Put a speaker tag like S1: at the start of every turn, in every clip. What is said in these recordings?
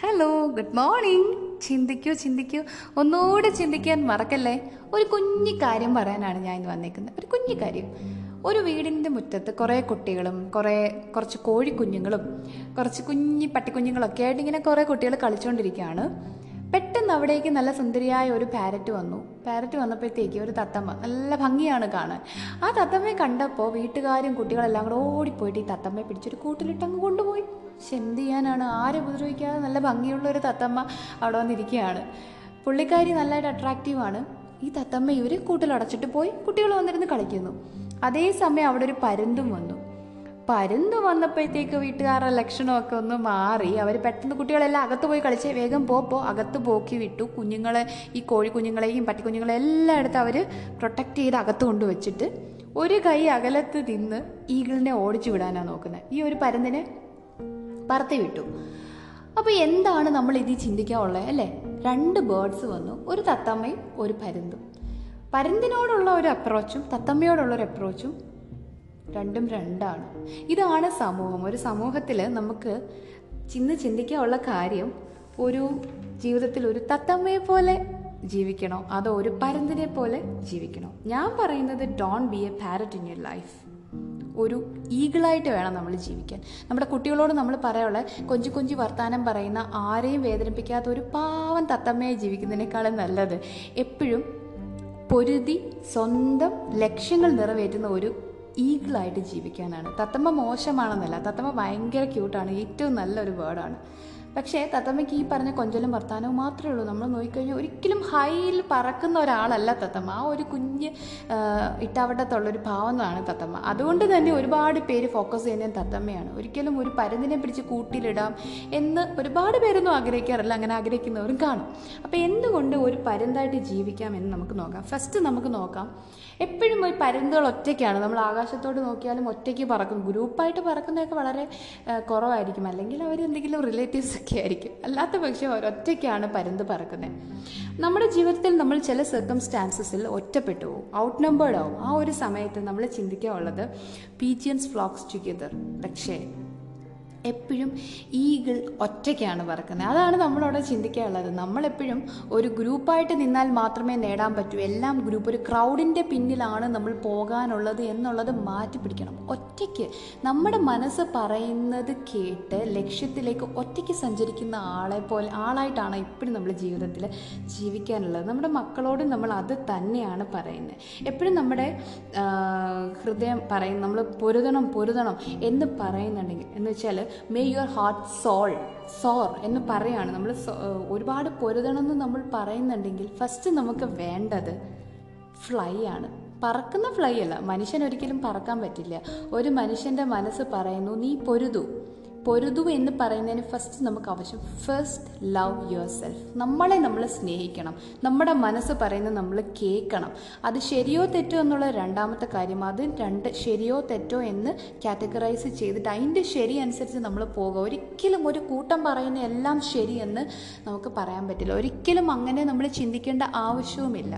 S1: Hello good morning ചിന്തിക്കൂ ചിന്തിക്കൂ. ഒന്നുകൂടെ ചിന്തിക്കാൻ മറക്കല്ലേ? ഒരു കുഞ്ഞു കാര്യം പറയാനാണ് ഞാൻ ഇന്ന് വന്നേക്കുന്നത്. ഒരു കുഞ്ഞു കാര്യം. ഒരു വീടിന്റെ മുറ്റത്ത് കുറേ കുട്ടികളും കുറേ കുറച്ച് കോഴിക്കുഞ്ഞുങ്ങളും കുറച്ച് കുഞ്ഞി പട്ടിക്കുഞ്ഞുങ്ങളൊക്കെ ആയിട്ട് ഇങ്ങനെ കുറേ കുട്ടികൾ കളിച്ചുകൊണ്ടിരിക്കുകയാണ് പെട്ടെന്ന് അവിടേക്ക് നല്ല സുന്ദരിയായ ഒരു പാരറ്റ് വന്നു. പാരറ്റ് വന്നപ്പോഴത്തേക്ക് ഒരു തത്തമ്മ നല്ല ഭംഗിയാണ് കാണാൻ. ആ തത്തമ്മയെ കണ്ടപ്പോൾ വീട്ടുകാരും കുട്ടികളെല്ലാം കൂടെ ഓടിപ്പോയിട്ട് ഈ തത്തമ്മയെ പിടിച്ചൊരു കൂട്ടിലിട്ടങ്ങ് കൊണ്ടുപോയി. പക്ഷെ എന്ത് ചെയ്യാനാണ് ആരെ ഉപദ്രവിക്കാതെ നല്ല ഭംഗിയുള്ള ഒരു തത്തമ്മ അവിടെ വന്നിരിക്കുകയാണ്. പുള്ളിക്കാരി നല്ലതായിട്ട് അട്രാക്റ്റീവാണ് ഈ തത്തമ്മ ഇവർ കൂട്ടിലടച്ചിട്ട് പോയി കുട്ടികൾ വന്നിരുന്ന് കളിക്കുന്നു. അതേസമയം അവിടെ ഒരു പരുന്തും വന്നു. പരുന്ത് വന്നപ്പോഴത്തേക്ക് വീട്ടുകാരുടെ ലക്ഷണമൊക്കെ ഒന്ന് മാറി. അവർ പെട്ടെന്ന് കുട്ടികളെല്ലാം അകത്ത് പോയി കളിച്ച് വേഗം പോപ്പോ അകത്ത് പോക്കി വിട്ടു. കുഞ്ഞുങ്ങളെ ഈ കോഴി കുഞ്ഞുങ്ങളെയും എല്ലാം എടുത്ത് അവർ പ്രൊട്ടക്റ്റ് ചെയ്ത് അകത്ത് കൊണ്ടുവച്ചിട്ട് ഒരു കൈ അകലത്ത് നിന്ന് ഈഗിളിനെ ഓടിച്ചു വിടാനാണ് നോക്കുന്നത്. ഈ ഒരു പരുന്തിനെ പറത്തി വിട്ടു അപ്പോൾ എന്താണ് നമ്മൾ ഇതിൽ ചിന്തിക്കാനുള്ളത് അല്ലേ? രണ്ട് ബേർഡ്സ് വന്നു. ഒരു തത്തമ്മയും ഒരു പരുന്തും. പരുന്തിനോടുള്ള ഒരു അപ്രോച്ചും തത്തമ്മയോടുള്ള ഒരു അപ്രോച്ചും രണ്ടും രണ്ടാണ്. ഇതാണ് സമൂഹം. ഒരു സമൂഹത്തിൽ നമുക്ക് ചിന്ന് ചിന്തിക്കാനുള്ള കാര്യം ഒരു ജീവിതത്തിൽ ഒരു തത്തമ്മയെ പോലെ ജീവിക്കണോ? അതോ ഒരു പരുന്തിനെ പോലെ ജീവിക്കണോ? ഞാൻ പറയുന്നത് don't be a parrot in your life ഒരു ഈഗിളായിട്ട് വേണം നമ്മൾ ജീവിക്കാൻ. നമ്മുടെ കുട്ടികളോട് നമ്മൾ പറയാനുള്ള കൊഞ്ചു കൊഞ്ചു വർത്താനം പറയുന്ന ആരെയും വേദനിപ്പിക്കാത്ത ഒരു പാവം തത്തമ്മയെ ജീവിക്കുന്നതിനേക്കാളും നല്ലത് എപ്പോഴും പൊരുതി സ്വന്തം ലക്ഷ്യങ്ങൾ നിറവേറ്റുന്ന ഒരു ഈഗിളായിട്ട് ജീവിക്കാനാണ്. തത്തമ്മ മോശമാണെന്നല്ല തത്തമ്മ ഭയങ്കര ക്യൂട്ടാണ് ഏറ്റവും നല്ലൊരു വേർഡാണ് പക്ഷേ തത്തമ്മയ്ക്ക് ഈ പറഞ്ഞ കൊഞ്ചലും വർത്താനവും മാത്രമേ ഉള്ളൂ. നമ്മൾ നോക്കിക്കഴിഞ്ഞാൽ ഒരിക്കലും ഹൈയിൽ പറക്കുന്ന ഒരാളല്ല തത്തമ്മ. ആ ഒരു കുഞ്ഞ് ഇട്ടാവട്ടത്തുള്ളൊരു പാവമാണ് തത്തമ്മ. അതുകൊണ്ട് തന്നെ ഒരുപാട് പേര് ഫോക്കസ് ചെയ്യുന്നത് തത്തമ്മയാണ്. ഒരിക്കലും ഒരു പരുന്തിനെ പിടിച്ച് കൂട്ടിലിടാം എന്ന് ഒരുപാട് പേരൊന്നും ആഗ്രഹിക്കാറില്ല. അങ്ങനെ ആഗ്രഹിക്കുന്നവരും കാണും. അപ്പോൾ എന്തുകൊണ്ട് ഒരു പരുന്തായിട്ട് ജീവിക്കാം എന്ന് നമുക്ക് നോക്കാം. ഫസ്റ്റ് നമുക്ക് നോക്കാം. എപ്പോഴും ഈ പരുന്തുകൾ ഒറ്റയ്ക്കാണ്. നമ്മൾ ആകാശത്തോട് നോക്കിയാലും ഒറ്റയ്ക്ക് പറക്കും. ഗ്രൂപ്പായിട്ട് പറക്കുന്നതൊക്കെ വളരെ കുറവായിരിക്കും. അല്ലെങ്കിൽ അവർ എന്തെങ്കിലും റിലേറ്റീവ്സ് ആയിരിക്കും. അല്ലാത്ത പക്ഷേ ഒറ്റയ്ക്കാണ് പരുന്ത് പറക്കുന്നത് നമ്മുടെ ജീവിതത്തിൽ നമ്മൾ ചില സർക്കംസ്റ്റാൻസസിൽ ഒറ്റപ്പെട്ടു പോകും. ഔട്ട് നമ്പേർഡ് ആവും. ആ ഒരു സമയത്ത് നമ്മൾ ചിന്തിക്കാനുള്ളത് പീജിയൻസ് ഫ്ലോക്സ് ടുഗെദർ പക്ഷേ എപ്പോഴും ഈഗിൾ ഒറ്റയ്ക്കാണ് പറക്കുന്നത്. അതാണ് നമ്മളവിടെ ചിന്തിക്കാനുള്ളത്. നമ്മളെപ്പോഴും ഒരു ഗ്രൂപ്പായിട്ട് നിന്നാൽ മാത്രമേ നേടാൻ പറ്റൂ. എല്ലാം ഗ്രൂപ്പ് ഒരു ക്രൗഡിന്റെ പിന്നിലാണ് നമ്മൾ പോകാനുള്ളത് എന്നുള്ളത് മാറ്റി പിടിക്കണം. ഒറ്റയ്ക്ക് നമ്മുടെ മനസ്സ് പറയുന്നത് കേട്ട് ലക്ഷ്യത്തിലേക്ക് ഒറ്റയ്ക്ക് സഞ്ചരിക്കുന്ന ആളെ പോലെ ആളായിട്ടാണ് എപ്പോഴും നമ്മൾ ജീവിതത്തിൽ ജീവിക്കാനുള്ളത്. നമ്മുടെ മക്കളോട് നമ്മൾ അത് തന്നെയാണ് പറയുന്നത്. എപ്പോഴും നമ്മുടെ ഹൃദയം പറയും നമ്മൾ പൊരുതണം പൊരുതണം എന്ന് പറയുന്നുണ്ടെങ്കിൽ എന്ന് വെച്ചാൽ may your heart soul soar എന്ന് പറയാണ്. നമ്മൾ ഒരുപാട് പൊരുതണമെന്ന് നമ്മൾ പറയുന്നുണ്ടെങ്കിൽ ഫസ്റ്റ് നമുക്ക് വേണ്ടത് ഫ്ലൈ ആണ്. പറക്കുന്ന ഫ്ലൈ അല്ല. മനുഷ്യൻ ഒരിക്കലും പറക്കാൻ പറ്റില്ല. ഒരു മനുഷ്യന്റെ മനസ്സ് പറയുന്നു നീ പൊരുതു. പൊരുതു എന്ന് പറയുന്നതിന് ഫസ്റ്റ് നമുക്ക് ആവശ്യം ഫസ്റ്റ് ലവ് യുവർ സെൽഫ് നമ്മളെ നമ്മൾ സ്നേഹിക്കണം. നമ്മുടെ മനസ്സ് പറയുന്നത് നമ്മൾ കേൾക്കണം. അത് ശരിയോ തെറ്റോ എന്നുള്ള രണ്ടാമത്തെ കാര്യം അത് രണ്ട് ശരിയോ തെറ്റോ എന്ന് കാറ്റഗറൈസ് ചെയ്തിട്ട് അതിന്റെ ശരി അനുസരിച്ച് നമ്മൾ പോകുക. ഒരിക്കലും ഒരു കൂട്ടം പറയുന്ന എല്ലാം ശരിയെന്ന് നമുക്ക് പറയാൻ പറ്റില്ല. ഒരിക്കലും അങ്ങനെ നമ്മൾ ചിന്തിക്കേണ്ട ആവശ്യവുമില്ല.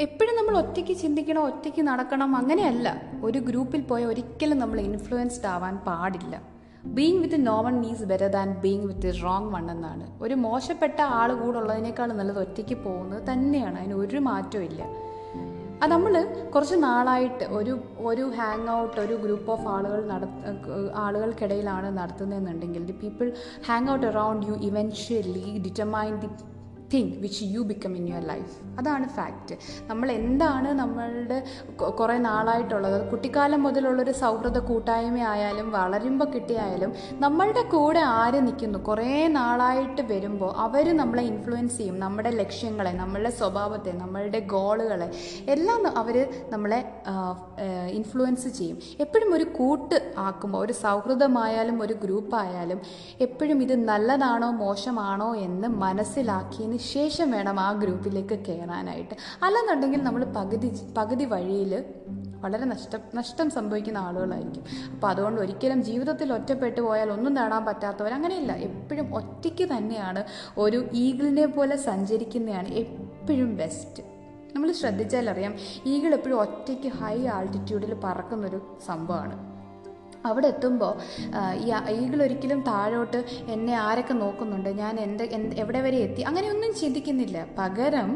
S1: എപ്പോഴും നമ്മൾ ഒറ്റയ്ക്ക് ചിന്തിക്കണം ഒറ്റയ്ക്ക് നടക്കണം അങ്ങനെയല്ല. ഒരു ഗ്രൂപ്പിൽ പോയി ഒരിക്കലും നമ്മൾ ഇൻഫ്ലുവൻസ്ഡ് ആവാൻ പാടില്ല. Being with no one means better than being with wrong one എന്നാണ്. ഒരു മോശപ്പെട്ട ആൾ കൂടെ ഉള്ളതിനേക്കാൾ നല്ലത് ഒറ്റയ്ക്ക് പോകുന്നത് തന്നെയാണ്. അതിന് ഒരു മാറ്റവും ഇല്ല. അത് നമ്മൾ കുറച്ച് നാളായിട്ട് ഒരു ഒരു ഹാങ് ഔട്ട് ഒരു ഗ്രൂപ്പ് ഓഫ് ആളുകൾ നട ആളുകൾക്കിടയിലാണ് നടത്തുന്നതെന്നുണ്ടെങ്കിൽ the people hang out around you eventually determine the thing which you become in your life അതാണ് ഫാക്റ്റ് നമ്മൾ എന്താണ് നമ്മളുടെ കുറേ നാളായിട്ടുള്ളത്. കുട്ടിക്കാലം മുതലുള്ളൊരു സൗഹൃദ കൂട്ടായ്മ ആയാലും വളരുമ്പോൾ കിട്ടിയായാലും നമ്മളുടെ കൂടെ ആര് നിൽക്കുന്നു കുറേ നാളായിട്ട് വരുമ്പോൾ അവർ നമ്മളെ ഇൻഫ്ലുവൻസ് ചെയ്യും. നമ്മുടെ ലക്ഷ്യങ്ങളെ നമ്മളുടെ സ്വഭാവത്തെ നമ്മളുടെ ഗോളുകളെ എല്ലാം അവർ നമ്മളെ ഇൻഫ്ലുവൻസ് ചെയ്യും. എപ്പോഴും ഒരു കൂട്ട് ആക്കുമ്പോൾ ഒരു സൗഹൃദമായാലും ഒരു ഗ്രൂപ്പായാലും എപ്പോഴും ഇത് നല്ലതാണോ മോശമാണോ എന്ന് മനസ്സിലാക്കിയതിന് ശേഷം വേണം ആ ഗ്രൂപ്പിലേക്ക് കയറാനായിട്ട് അല്ലെന്നുണ്ടെങ്കിൽ നമ്മൾ പകുതി പകുതി വഴിയിൽ വളരെ നഷ്ടം നഷ്ടം സംഭവിക്കുന്ന ആളുകളായിരിക്കും. അപ്പോൾ അതുകൊണ്ട് ഒരിക്കലും ജീവിതത്തിൽ ഒറ്റപ്പെട്ടു പോയാൽ ഒന്നും നേടാൻ പറ്റാത്തവർ അങ്ങനെയില്ല. എപ്പോഴും ഒറ്റയ്ക്ക് തന്നെയാണ് ഒരു ഈഗിളിനെ പോലെ സഞ്ചരിക്കുന്നതാണ് എപ്പോഴും ബെസ്റ്റ് നമ്മൾ ശ്രദ്ധിച്ചാലറിയാം ഈഗിൾ എപ്പോഴും ഒറ്റയ്ക്ക് ഹൈ ആൾട്ടിറ്റ്യൂഡിൽ പറക്കുന്നൊരു സംഭവമാണ്. അവിടെ എത്തുമ്പോൾ ഈ ഈഗിൾ ഒരിക്കലും താഴോട്ട് എന്നെ ആരൊക്കെ നോക്കുന്നുണ്ട് ഞാൻ എന്ത് എവിടെ വരെ എത്തി? അങ്ങനെയൊന്നും ചിന്തിക്കുന്നില്ല. പകരം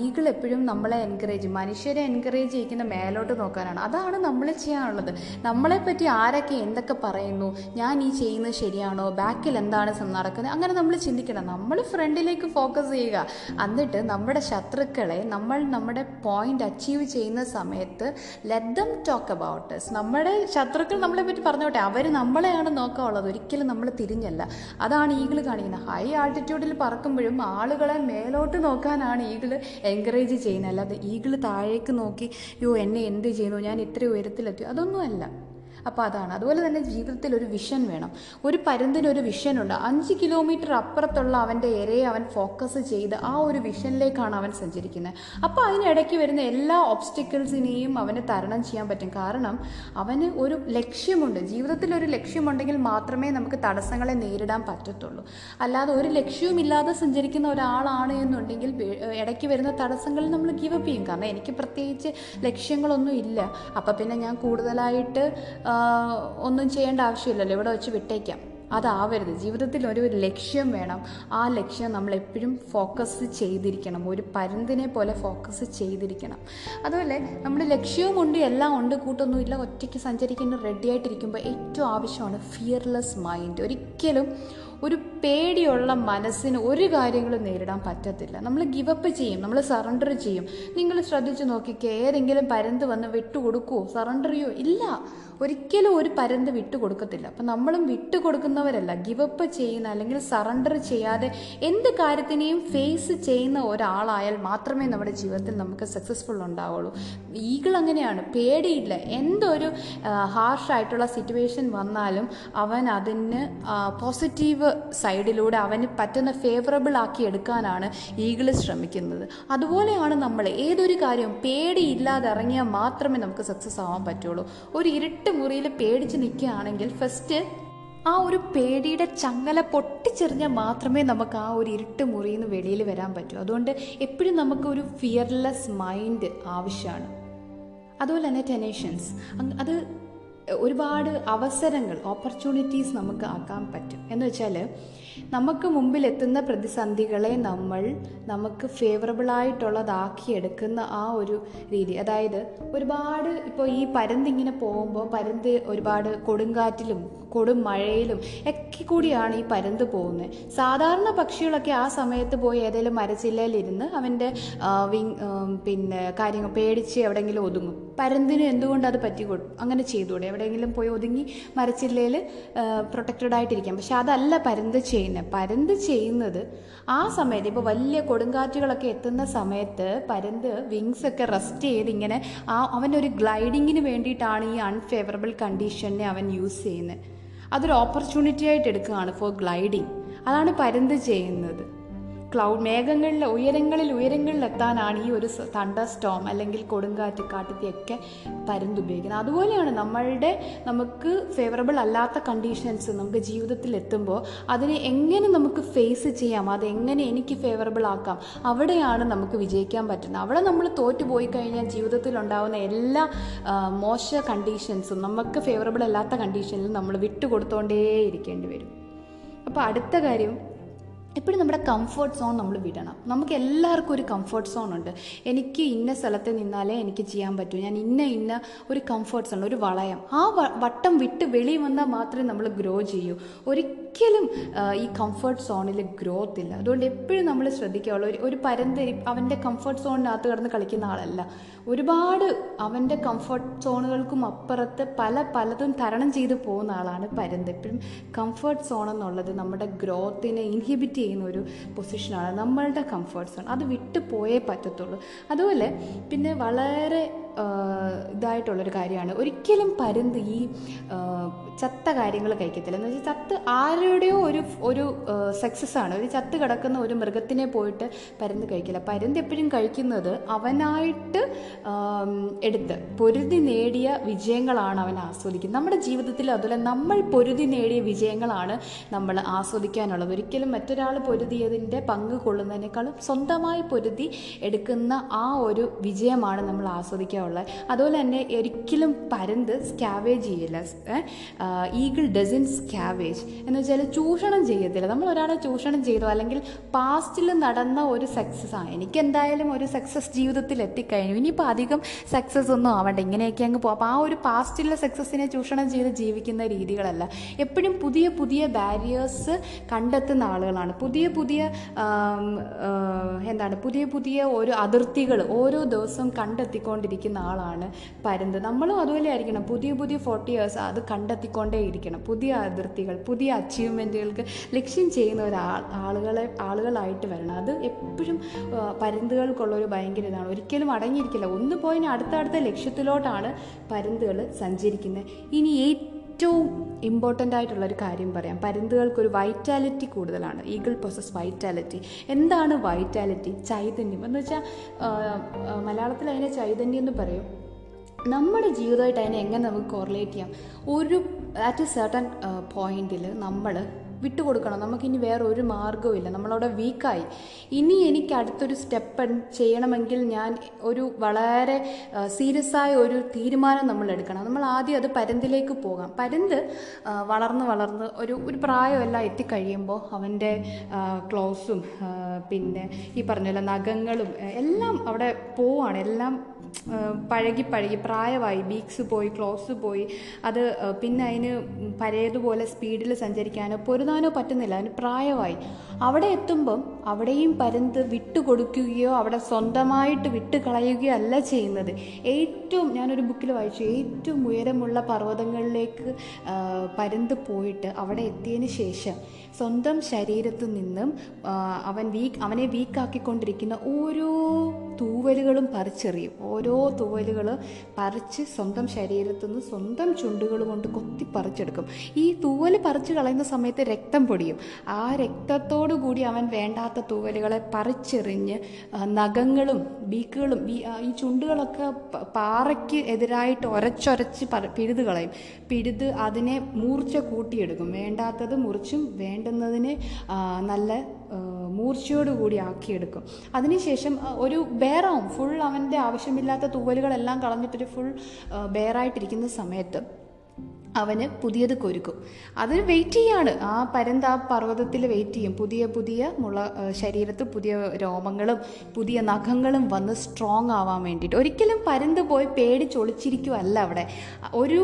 S1: ഈഗിൾ എപ്പോഴും നമ്മളെ എൻകറേജ് മനുഷ്യരെ എൻകറേജ് ചെയ്യിക്കുന്ന മേലോട്ട് നോക്കാനാണ്. അതാണ് നമ്മൾ ചെയ്യാനുള്ളത്. നമ്മളെപ്പറ്റി ആരൊക്കെ എന്തൊക്കെ പറയുന്നു ഞാൻ ഈ ചെയ്യുന്നത് ശരിയാണോ ബാക്കിൽ എന്താണ് നടക്കുന്നത് അങ്ങനെ നമ്മൾ ചിന്തിക്കണം. നമ്മൾ ഫ്രണ്ടിലേക്ക് ഫോക്കസ് ചെയ്യുക. എന്നിട്ട് നമ്മുടെ ശത്രുക്കളെ നമ്മൾ നമ്മുടെ പോയിന്റ് അച്ചീവ് ചെയ്യുന്ന സമയത്ത് ലെറ്റ് ദം ടോക്ക് അബൌട്ട് നമ്മുടെ ശത്രുക്കൾ നമ്മളെ പറ്റി പറഞ്ഞോട്ടെ അവർ നമ്മളെയാണ് നോക്കാനുള്ളത്. ഒരിക്കലും നമ്മൾ തിരിഞ്ഞല്ല. അതാണ് ഈഗിൾ കാണിക്കുന്നത്. ഹൈ ആൾട്ടിറ്റ്യൂഡിൽ പറക്കുമ്പോഴും ആളുകളെ മേലോട്ട് നോക്കാനാണ് ഈഗിൾ എൻകറേജ് ചെയ്യുന്നത്. അല്ലാതെ ഈഗിൾ താഴേക്ക് നോക്കി യോ എന്നെ എന്ത് ചെയ്യുന്നു? ഞാൻ ഇത്ര ഉയരത്തിലെത്തി. അതൊന്നുമല്ല. അപ്പോൾ അതാണ്. അതുപോലെ തന്നെ ജീവിതത്തിൽ ഒരു വിഷൻ വേണം. ഒരു പരുന്തിന് ഒരു വിഷനുണ്ട് അഞ്ച് കിലോമീറ്റർ അപ്പുറത്തുള്ള അവന്റെ ഇരയെ അവൻ ഫോക്കസ് ചെയ്ത് ആ ഒരു വിഷനിലേക്കാണ് അവൻ സഞ്ചരിക്കുന്നത്. അപ്പോൾ അതിനിടയ്ക്ക് വരുന്ന എല്ലാ ഒബ്സ്റ്റിക്കിൾസിനെയും അവന് തരണം ചെയ്യാൻ പറ്റും. കാരണം അവന് ഒരു ലക്ഷ്യമുണ്ട്. ജീവിതത്തിൽ ഒരു ലക്ഷ്യമുണ്ടെങ്കിൽ മാത്രമേ നമുക്ക് തടസ്സങ്ങളെ നേരിടാൻ പറ്റത്തുള്ളൂ. അല്ലാതെ ഒരു ലക്ഷ്യവുമില്ലാതെ സഞ്ചരിക്കുന്ന ഒരാളാണ് എന്നുണ്ടെങ്കിൽ ഇടയ്ക്ക് വരുന്ന തടസ്സങ്ങളിൽ നമ്മൾ ഗിവ് അപ്പ് ചെയ്യും. കാരണം എനിക്ക് പ്രത്യേകിച്ച് ലക്ഷ്യങ്ങളൊന്നും ഇല്ല. അപ്പം പിന്നെ ഞാൻ കൂടുതലായിട്ട് ഒന്നും ചെയ്യേണ്ട ആവശ്യമില്ലല്ലോ. ഇവിടെ വെച്ച് വിട്ടേക്കാം. അതാവരുത്. ജീവിതത്തിൽ ഒരു ലക്ഷ്യം വേണം. ആ ലക്ഷ്യം നമ്മൾ എപ്പോഴും ഫോക്കസ് ചെയ്തിരിക്കണം. ഒരു പരുന്തിനെ പോലെ ഫോക്കസ് ചെയ്തിരിക്കണം. അതുപോലെ നമ്മുടെ ലക്ഷ്യവുമുണ്ട് എല്ലാം ഉണ്ട് കൂട്ടൊന്നുമില്ല. ഒറ്റയ്ക്ക് സഞ്ചരിക്കുന്ന റെഡി ആയിട്ടിരിക്കുമ്പോൾ ഏറ്റവും ആവശ്യമാണ് ഫിയർലെസ് മൈൻഡ് ഒരിക്കലും ഒരു പേടിയുള്ള മനസ്സിന് ഒരു കാര്യങ്ങളും നേരിടാൻ പറ്റത്തില്ല. നമ്മൾ ഗിവപ്പ് ചെയ്യും നമ്മൾ സറണ്ടർ ചെയ്യും. നിങ്ങൾ ശ്രദ്ധിച്ചു നോക്കിക്കേ ഏതെങ്കിലും പരന്ത് വന്ന് വിട്ടുകൊടുക്കുമോ സറണ്ടർ ചെയ്യോ? ഇല്ല. ഒരിക്കലും ഒരു പരന്ത് വിട്ടുകൊടുക്കത്തില്ല. അപ്പം നമ്മളും വിട്ടുകൊടുക്കുന്നവരല്ല. ഗിവപ്പ് ചെയ്യുന്ന അല്ലെങ്കിൽ സറണ്ടർ ചെയ്യാതെ എന്ത് കാര്യത്തിനെയും ഫേസ് ചെയ്യുന്ന ഒരാളായാൽ മാത്രമേ നമ്മുടെ ജീവിതത്തിൽ നമുക്ക് സക്സസ്ഫുൾ ഉണ്ടാവുള്ളൂ. ഈഗിൾ അങ്ങനെയാണ്. പേടിയില്ല. എന്തൊരു ഹാർഷായിട്ടുള്ള സിറ്റുവേഷൻ വന്നാലും അവൻ അതിന് പോസിറ്റീവ് സൈഡിലൂടെ അവന് പറ്റുന്ന ഫേവറബിൾ ആക്കി എടുക്കാനാണ് ഈഗിൾ ശ്രമിക്കുന്നത്. അതുപോലെയാണ് നമ്മൾ ഏതൊരു കാര്യവും പേടിയില്ലാതെ ഇറങ്ങിയാൽ മാത്രമേ നമുക്ക് സക്സസ് ആവാൻ പറ്റുള്ളൂ. ഒരു ഇരുട്ട് മുറിയിൽ പേടിച്ച് നിൽക്കുകയാണെങ്കിൽ ഫസ്റ്റ് ആ ഒരു പേടിയുടെ ചങ്ങല പൊട്ടിച്ചെറിഞ്ഞാൽ മാത്രമേ നമുക്ക് ആ ഒരു ഇരുട്ട് മുറിയിൽ നിന്ന് വെളിയിൽ വരാൻ പറ്റൂ. അതുകൊണ്ട് എപ്പോഴും നമുക്ക് ഒരു ഫിയർലെസ് മൈൻഡ് ആവശ്യമാണ്. അതുപോലെ തന്നെ ടെനേഷൻസ് അത് ഒരുപാട് അവസരങ്ങൾ ഓപ്പർച്യൂണിറ്റീസ് നമുക്ക് ആക്കാൻ പറ്റും. എന്ന് വെച്ചാൽ നമുക്ക് മുമ്പിൽ എത്തുന്ന പ്രതിസന്ധികളെ നമ്മൾ നമുക്ക് ഫേവറബിളായിട്ടുള്ളതാക്കി എടുക്കുന്ന ആ ഒരു രീതി. അതായത് ഒരുപാട് ഇപ്പോൾ ഈ പരന്തിങ്ങനെ പോകുമ്പോൾ പരന്ത് ഒരുപാട് കൊടുങ്കാറ്റിലും കൊടും മഴയിലും ഒക്കെ കൂടിയാണ് ഈ പരന്ത് പോകുന്നത് സാധാരണ പക്ഷികളൊക്കെ ആ സമയത്ത് പോയി ഏതെങ്കിലും മരച്ചില്ലയിലിരുന്ന് അവന്റെ വിങ് പിന്നെ കാര്യങ്ങൾ പേടിച്ച് എവിടെയെങ്കിലും ഒതുങ്ങും. പരന്തിന് എന്തുകൊണ്ട് അത് കൊടുക്കും അങ്ങനെ ചെയ്തുകൂടെ? എവിടെയെങ്കിലും പോയി ഒതുങ്ങി മരച്ചില്ലയിൽ പ്രൊട്ടക്റ്റഡ് ആയിട്ടിരിക്കാം. പക്ഷെ അതല്ല പരന്ത് ചെയ്യുന്നത് പരുന്ത് ചെയ്യുന്നത് ആ സമയത്ത് ഇപ്പോൾ വലിയ കൊടുങ്കാറ്റുകളൊക്കെ എത്തുന്ന സമയത്ത് പരുന്ത് വിങ്സ് ഒക്കെ റെസ്റ്റ് ചെയ്ത് ഇങ്ങനെ ആ അവനൊരു ഗ്ലൈഡിങ്ങിന് വേണ്ടിയിട്ടാണ് ഈ അൺഫേവറബിൾ കണ്ടീഷനെ അവൻ യൂസ് ചെയ്യുന്നത്. അതൊരു ഓപ്പർച്യൂണിറ്റി ആയിട്ട് എടുക്കുകയാണ് ഫോർ ഗ്ലൈഡിങ് അതാണ് പരുന്ത് ചെയ്യുന്നത്. ക്ലൗഡ് മേഘങ്ങളിൽ ഉയരങ്ങളിൽ എത്താനാണ് ഈ ഒരു തണ്ടർ സ്റ്റോം അല്ലെങ്കിൽ കൊടുങ്കാറ്റ് കാട്ടുതീയൊക്കെ പരുന്തുപയോഗിക്കുന്നത്. അതുപോലെയാണ് നമ്മളുടെ നമുക്ക് ഫേവറബിൾ അല്ലാത്ത കണ്ടീഷൻസ് നമുക്ക് ജീവിതത്തിൽ എത്തുമ്പോൾ അതിനെ എങ്ങനെ നമുക്ക് ഫേസ് ചെയ്യാം? അതെങ്ങനെ എനിക്ക് ഫേവറബിൾ ആക്കാം? അവിടെയാണ് നമുക്ക് വിജയിക്കാൻ പറ്റുന്നത്. അവിടെ നമ്മൾ തോറ്റുപോയി കഴിഞ്ഞാൽ ജീവിതത്തിൽ ഉണ്ടാകുന്ന എല്ലാ മോശ കണ്ടീഷൻസും നമുക്ക് ഫേവറബിൾ അല്ലാത്ത കണ്ടീഷനിൽ നമ്മൾ വിട്ടുകൊടുത്തോണ്ടേ ഇരിക്കേണ്ടി വരും. അപ്പോൾ അടുത്ത കാര്യം എപ്പോഴും നമ്മുടെ കംഫർട്ട് സോൺ നമ്മൾ വിടണം. നമുക്ക് എല്ലാവർക്കും ഒരു കംഫർട്ട് സോൺ ഉണ്ട്. എനിക്ക് ഇന്ന സ്ഥലത്ത് നിന്നാലേ എനിക്ക് ചെയ്യാൻ പറ്റൂ. ഞാൻ ഇന്ന ഇന്ന ഒരു കംഫർട്ട് സോൺ ഒരു വളയം. ആ വട്ടം വിട്ട് വെളി വന്നാൽ മാത്രമേ നമ്മൾ ഗ്രോ ചെയ്യൂ. ഒരിക്കലും ഈ കംഫർട്ട് സോണിൽ ഗ്രോത്ത് ഇല്ല. അതുകൊണ്ട് എപ്പോഴും നമ്മൾ ശ്രദ്ധിക്കാവുള്ളൂ. ഒരു ഒരു പരന്തരി അവന്റെ കംഫർട്ട് സോണിനകത്ത് കിടന്ന് കളിക്കുന്ന ആളല്ല. ഒരുപാട് അവന്റെ കംഫർട്ട് സോണുകൾക്കും അപ്പുറത്ത് പല പലതും തരണം ചെയ്ത് പോകുന്ന ആളാണ് പരന്ത്. എപ്പോഴും കംഫർട്ട് സോൺ എന്നുള്ളത് നമ്മുടെ ഗ്രോത്തിനെ ഇൻഹിബിറ്റ് ചെയ്യുന്ന ഒരു പൊസിഷനാണ് നമ്മളുടെ കംഫർട്ട് സോൺ അത് വിട്ടു പോയേ പറ്റത്തുള്ളൂ. അതുപോലെ പിന്നെ വളരെ ഇതായിട്ടുള്ളൊരു കാര്യമാണ്. ഒരിക്കലും പരുന്ത് ഈ ചത്ത കാര്യങ്ങൾ കഴിക്കത്തില്ല. എന്ന് വെച്ചാൽ ചത്ത് ആരുടെയോ ഒരു ഒരു സക്സസ് ആണ് ഒരു ചത്ത് കിടക്കുന്ന ഒരു മൃഗത്തിനെ പോയിട്ട് പരുന്ത് കഴിക്കില്ല. പരുന്ത് എപ്പോഴും കഴിക്കുന്നത് അവനായിട്ട് എടുത്ത് പൊരുതി നേടിയ വിജയങ്ങളാണ് അവൻ ആസ്വദിക്കുന്നത്. നമ്മുടെ ജീവിതത്തിൽ അതുപോലെ നമ്മൾ പൊരുതി നേടിയ വിജയങ്ങളാണ് നമ്മൾ ആസ്വദിക്കാനുള്ളത്. ഒരിക്കലും മറ്റൊരാൾ പൊരുതിയതിന്റെ പങ്ക് കൊള്ളുന്നതിനേക്കാളും സ്വന്തമായി പൊരുതി എടുക്കുന്ന ആ ഒരു വിജയമാണ് നമ്മൾ ആസ്വദിക്കാറുള്ളത്. ഇഷ്ടമുള്ളത് അതുപോലെ തന്നെ ഒരിക്കലും പരന്ത് സ്കാവേജ് ചെയ്യില്ല. ഈഗിൾ ഡസൻ സ്കാവേജ് എന്ന് വെച്ചാൽ ചൂഷണം ചെയ്യത്തില്ല. നമ്മൾ ഒരാളെ ചൂഷണം ചെയ്തോ അല്ലെങ്കിൽ പാസ്റ്റിൽ നടന്ന ഒരു സക്സസ് ആണ് എനിക്ക് എന്തായാലും ഒരു സക്സസ് ജീവിതത്തിൽ എത്തിക്കഴിഞ്ഞു. ഇനിയിപ്പോൾ അധികം സക്സസ് ഒന്നും ആവണ്ട. ഇങ്ങനെയൊക്കെ അങ്ങ് പോകും അപ്പോൾ ആ ഒരു പാസ്റ്റിലെ സക്സസ്സിനെ ചൂഷണം ചെയ്ത് ജീവിക്കുന്ന രീതികളല്ല. എപ്പോഴും പുതിയ പുതിയ ബാരിയേഴ്സ് കണ്ടെത്തുന്ന ആളുകളാണ്. പുതിയ പുതിയ എന്താണ്? പുതിയ പുതിയ ഓരോ അതിർത്തികൾ ഓരോ ദിവസവും കണ്ടെത്തിക്കൊണ്ടിരിക്കുന്ന ആളാണ് പരുന്ത്. നമ്മളും അതുപോലെ ആയിരിക്കണം. പുതിയ പുതിയ ഫോർട്ടി ഇയേഴ്സ് അത് കണ്ടെത്തിക്കൊണ്ടേ ഇരിക്കണം. പുതിയ അതിർത്തികൾ പുതിയ അച്ചീവ്മെന്റുകൾക്ക് ലക്ഷ്യം ചെയ്യുന്ന ഒരാൾ ആളുകളെ ആളുകളായിട്ട് വരണം. അത് എപ്പോഴും പരുന്തുകൾക്കുള്ളൊരു ഭയങ്കര ഇതാണ്. ഒരിക്കലും അടങ്ങിയിരിക്കില്ല. ഒന്ന് പോയിന് അടുത്തടുത്ത അടുത്ത അടുത്ത ലക്ഷ്യത്തിലോട്ടാണ് പരുന്തുകൾ സഞ്ചരിക്കുന്നത്. ഇനി ഏറ്റവും ഇമ്പോർട്ടന്റ് ആയിട്ടുള്ളൊരു കാര്യം പറയാം. പരുന്തുകൾക്കൊരു വൈറ്റാലിറ്റി കൂടുതലാണ്. ഈഗിൾ പ്രോസസ് വൈറ്റാലിറ്റി എന്താണ് വൈറ്റാലിറ്റി ചൈതന്യം. എന്ന് വെച്ചാൽ മലയാളത്തിൽ അതിനെ ചൈതന്യം എന്ന് പറയും. നമ്മുടെ ജീവിതമായിട്ട് അതിനെ എങ്ങനെ നമുക്ക് കോറിലേറ്റ് ചെയ്യാം? ഒരു അറ്റ് എ സർട്ടൺ പോയിന്റിൽ നമ്മൾ വിട്ടുകൊടുക്കണം. നമുക്കിനി വേറെ ഒരു മാർഗവും ഇല്ല നമ്മളവിടെ വീക്കായി. ഇനി എനിക്ക് അടുത്തൊരു സ്റ്റെപ്പ് ചെയ്യണമെങ്കിൽ ഞാൻ ഒരു വളരെ സീരിയസ് ആയ ഒരു തീരുമാനം നമ്മൾ എടുക്കണം നമ്മൾ ആദ്യം അത് പരന്തിലേക്ക് പോകാം. പരന്ത് വളർന്ന് വളർന്ന് ഒരു ഒരു പ്രായമെല്ലാം എത്തിക്കഴിയുമ്പോൾ അവന്റെ ക്ലോസും പിന്നെ ഈ പറഞ്ഞ പോലെ നഖങ്ങളും എല്ലാം അവിടെ പോവാണ്. എല്ലാം പഴകി പഴകി പ്രായമായി ബീക്സ് പോയി ക്ലോസ് പോയി അത് പിന്നെ അതിന് പഴയതുപോലെ സ്പീഡിൽ സഞ്ചരിക്കാനോ പൊരുതാനോ പറ്റുന്നില്ല. അതിന് പ്രായമായി. അവിടെ എത്തുമ്പം അവിടെയും പരുന്ത് വിട്ടുകൊടുക്കുകയോ അവിടെ സ്വന്തമായിട്ട് വിട്ടുകളയുകയോ അല്ല ചെയ്യുന്നത്. ഏറ്റവും ഞാനൊരു ബുക്കിൽ വായിച്ചു. ഏറ്റവും ഉയരമുള്ള പർവതങ്ങളിലേക്ക് പരുന്ത് പോയിട്ട് അവിടെ എത്തിയതിന് ശേഷം സ്വന്തം ശരീരത്തു നിന്നും അവൻ വീക്ക് അവനെ വീക്കാക്കിക്കൊണ്ടിരിക്കുന്ന ഓരോ തൂവലുകളും പറിച്ചെറിയും. ഓരോ തൂവലുകൾ പറിച്ച് സ്വന്തം ശരീരത്തു നിന്ന് സ്വന്തം ചുണ്ടുകൾ കൊണ്ട് കൊത്തി പറിച്ചെടുക്കും. ഈ തൂവൽ പറിച്ച് കളയുന്ന സമയത്ത് രക്തം പൊടിയും. ആ രക്തത്തോടു കൂടി അവൻ വേണ്ടാത്ത തൂവലുകളെ പറിച്ചെറിഞ്ഞ് നഖങ്ങളും ബീക്കുകളും ഈ ചുണ്ടുകളൊക്കെ പാറയ്ക്ക് എതിരായിട്ട് ഒരച്ചൊരച്ച് പിഴുത് കളയും. പിഴുത് അതിനെ മൂർച്ച കൂട്ടിയെടുക്കും. വേണ്ടാത്തത് മുറിച്ചും വേണ്ടുന്നതിനെ നല്ല മൂർച്ചയോടുകൂടി ആക്കിയെടുക്കും. അതിനുശേഷം ഒരു ബേറാവും ഫുൾ അവന്റെ ആവശ്യമില്ലാത്ത തൂവലുകളെല്ലാം കളഞ്ഞിട്ടൊരു ഫുൾ ബേറായിട്ടിരിക്കുന്ന സമയത്ത് അവന് പുതിയത് കൊരുക്കും. അതിന് വെയിറ്റ് ചെയ്യാണ്. ആ പരന്ത് ആ പർവതത്തിൽ വെയിറ്റ് ചെയ്യും. പുതിയ പുതിയ മുള ശരീരത്ത് പുതിയ രോമങ്ങളും പുതിയ നഖങ്ങളും വന്ന് സ്ട്രോങ് ആവാൻ വേണ്ടിയിട്ട്. ഒരിക്കലും പരന്ത് പോയി പേടിച്ചൊളിച്ചിരിക്കുമല്ല അവിടെ. ഒരു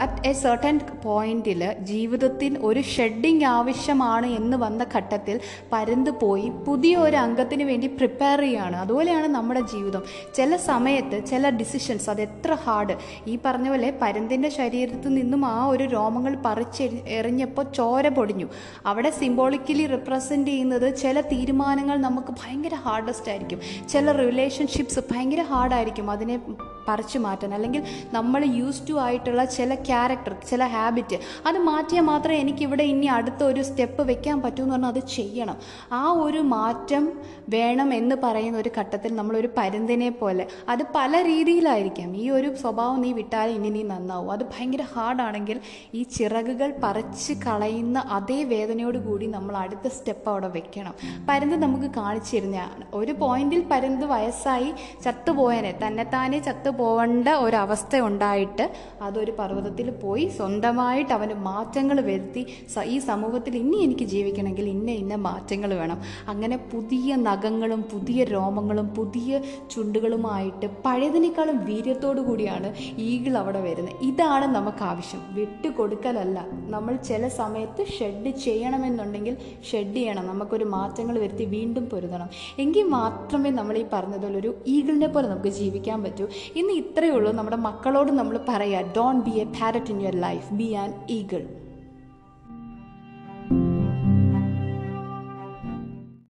S1: അറ്റ് എ സർട്ടൻ പോയിന്റിൽ ജീവിതത്തിൽ ഒരു ഷെഡിങ് ആവശ്യമാണ് എന്ന് വന്ന ഘട്ടത്തിൽ പരന്ത് പോയി പുതിയ ഒരു അംഗത്തിന് വേണ്ടി പ്രിപ്പയർ ചെയ്യുകയാണ് അതുപോലെയാണ് നമ്മുടെ ജീവിതം. ചില സമയത്ത് ചില ഡിസിഷൻസ് അത് എത്ര ഹാർഡ് ഈ പറഞ്ഞ പോലെ പരന്തിന്റെ ശരീരത്തിൽ നിന്നും ആ ഒരു രോമങ്ങൾ പറിച്ച് എറിഞ്ഞപ്പോൾ ചോര പൊടിഞ്ഞു. അവിടെ സിംബോളിക്കലി റിപ്രസെന്റ് ചെയ്യുന്നത് ചില തീരുമാനങ്ങൾ നമുക്ക് ഭയങ്കര ഹാർഡസ്റ്റ് ആയിരിക്കും. ചില റിലേഷൻഷിപ്സ് ഭയങ്കര ഹാർഡായിരിക്കും അതിനെ പറിച്ചു മാറ്റാൻ. അല്ലെങ്കിൽ നമ്മൾ യൂസ് ടു ആയിട്ടുള്ള ചില ക്യാരക്ടർ ചില ഹാബിറ്റ് അത് മാറ്റിയാൽ മാത്രമേ എനിക്കിവിടെ ഇനി അടുത്ത ഒരു സ്റ്റെപ്പ് വെക്കാൻ പറ്റൂ എന്ന് പറഞ്ഞാൽ അത് ചെയ്യണം. ആ ഒരു മാറ്റം വേണം എന്ന് പറയുന്ന ഒരു ഘട്ടത്തിൽ നമ്മളൊരു പരുന്തിനെ പോലെ. അത് പല രീതിയിലായിരിക്കാം. ഈ ഒരു സ്വഭാവം നീ വിട്ടാൽ ഇനി നീ നന്നാവും. അത് ഭയങ്കര ഹാർഡാണെങ്കിൽ ഈ ചിറകുകൾ പറിച്ച് കളയുന്ന അതേ വേദനയോട് കൂടി നമ്മൾ അടുത്ത സ്റ്റെപ്പ് അവിടെ വെക്കണം. പരുന്ത് നമുക്ക് കാണിച്ചു തരുന്നതാണ് ഒരു പോയിന്റിൽ പരുന്ത് വയസ്സായി ചത്തുപോയനെ തന്നെത്താനെ ചത്തുപോകേണ്ട ഒരവസ്ഥ ഉണ്ടായിട്ട് അതൊരു പർവതത്തിൽ പോയി സ്വന്തമായിട്ട് അവന് മാറ്റങ്ങൾ വരുത്തി ഈ സമൂഹത്തിൽ ഇനി എനിക്ക് ജീവിക്കണമെങ്കിൽ ഇന്ന ഇന്ന മാറ്റങ്ങൾ വേണം. അങ്ങനെ പുതിയ നഖങ്ങളും പുതിയ രോമങ്ങളും പുതിയ ചുണ്ടുകളുമായിട്ട് പഴയതിനേക്കാളും വീര്യത്തോടു കൂടിയാണ് ഈഗിൾ അവിടെ വരുന്നത്. ഇതാണ് നമുക്ക് ആവശ്യം വിട്ടുകൊടുക്കലല്ല. നമ്മൾ ചില സമയത്ത് ഷെഡ് ചെയ്യണമെന്നുണ്ടെങ്കിൽ ഷെഡ് ചെയ്യണം. നമുക്കൊരു മാറ്റങ്ങൾ വരുത്തി വീണ്ടും പൊരുതണം. എങ്കിൽ മാത്രമേ നമ്മൾ ഈ പറഞ്ഞതുപോലെ ഒരു ഈഗിളിനെ പോലെ നമുക്ക് ജീവിക്കാൻ പറ്റൂ. ഇന്ന് ഇത്രയേ ഉള്ളൂ. നമ്മുടെ മക്കളോട് നമ്മൾ പറയുക don't be a parrot in your life be an eagle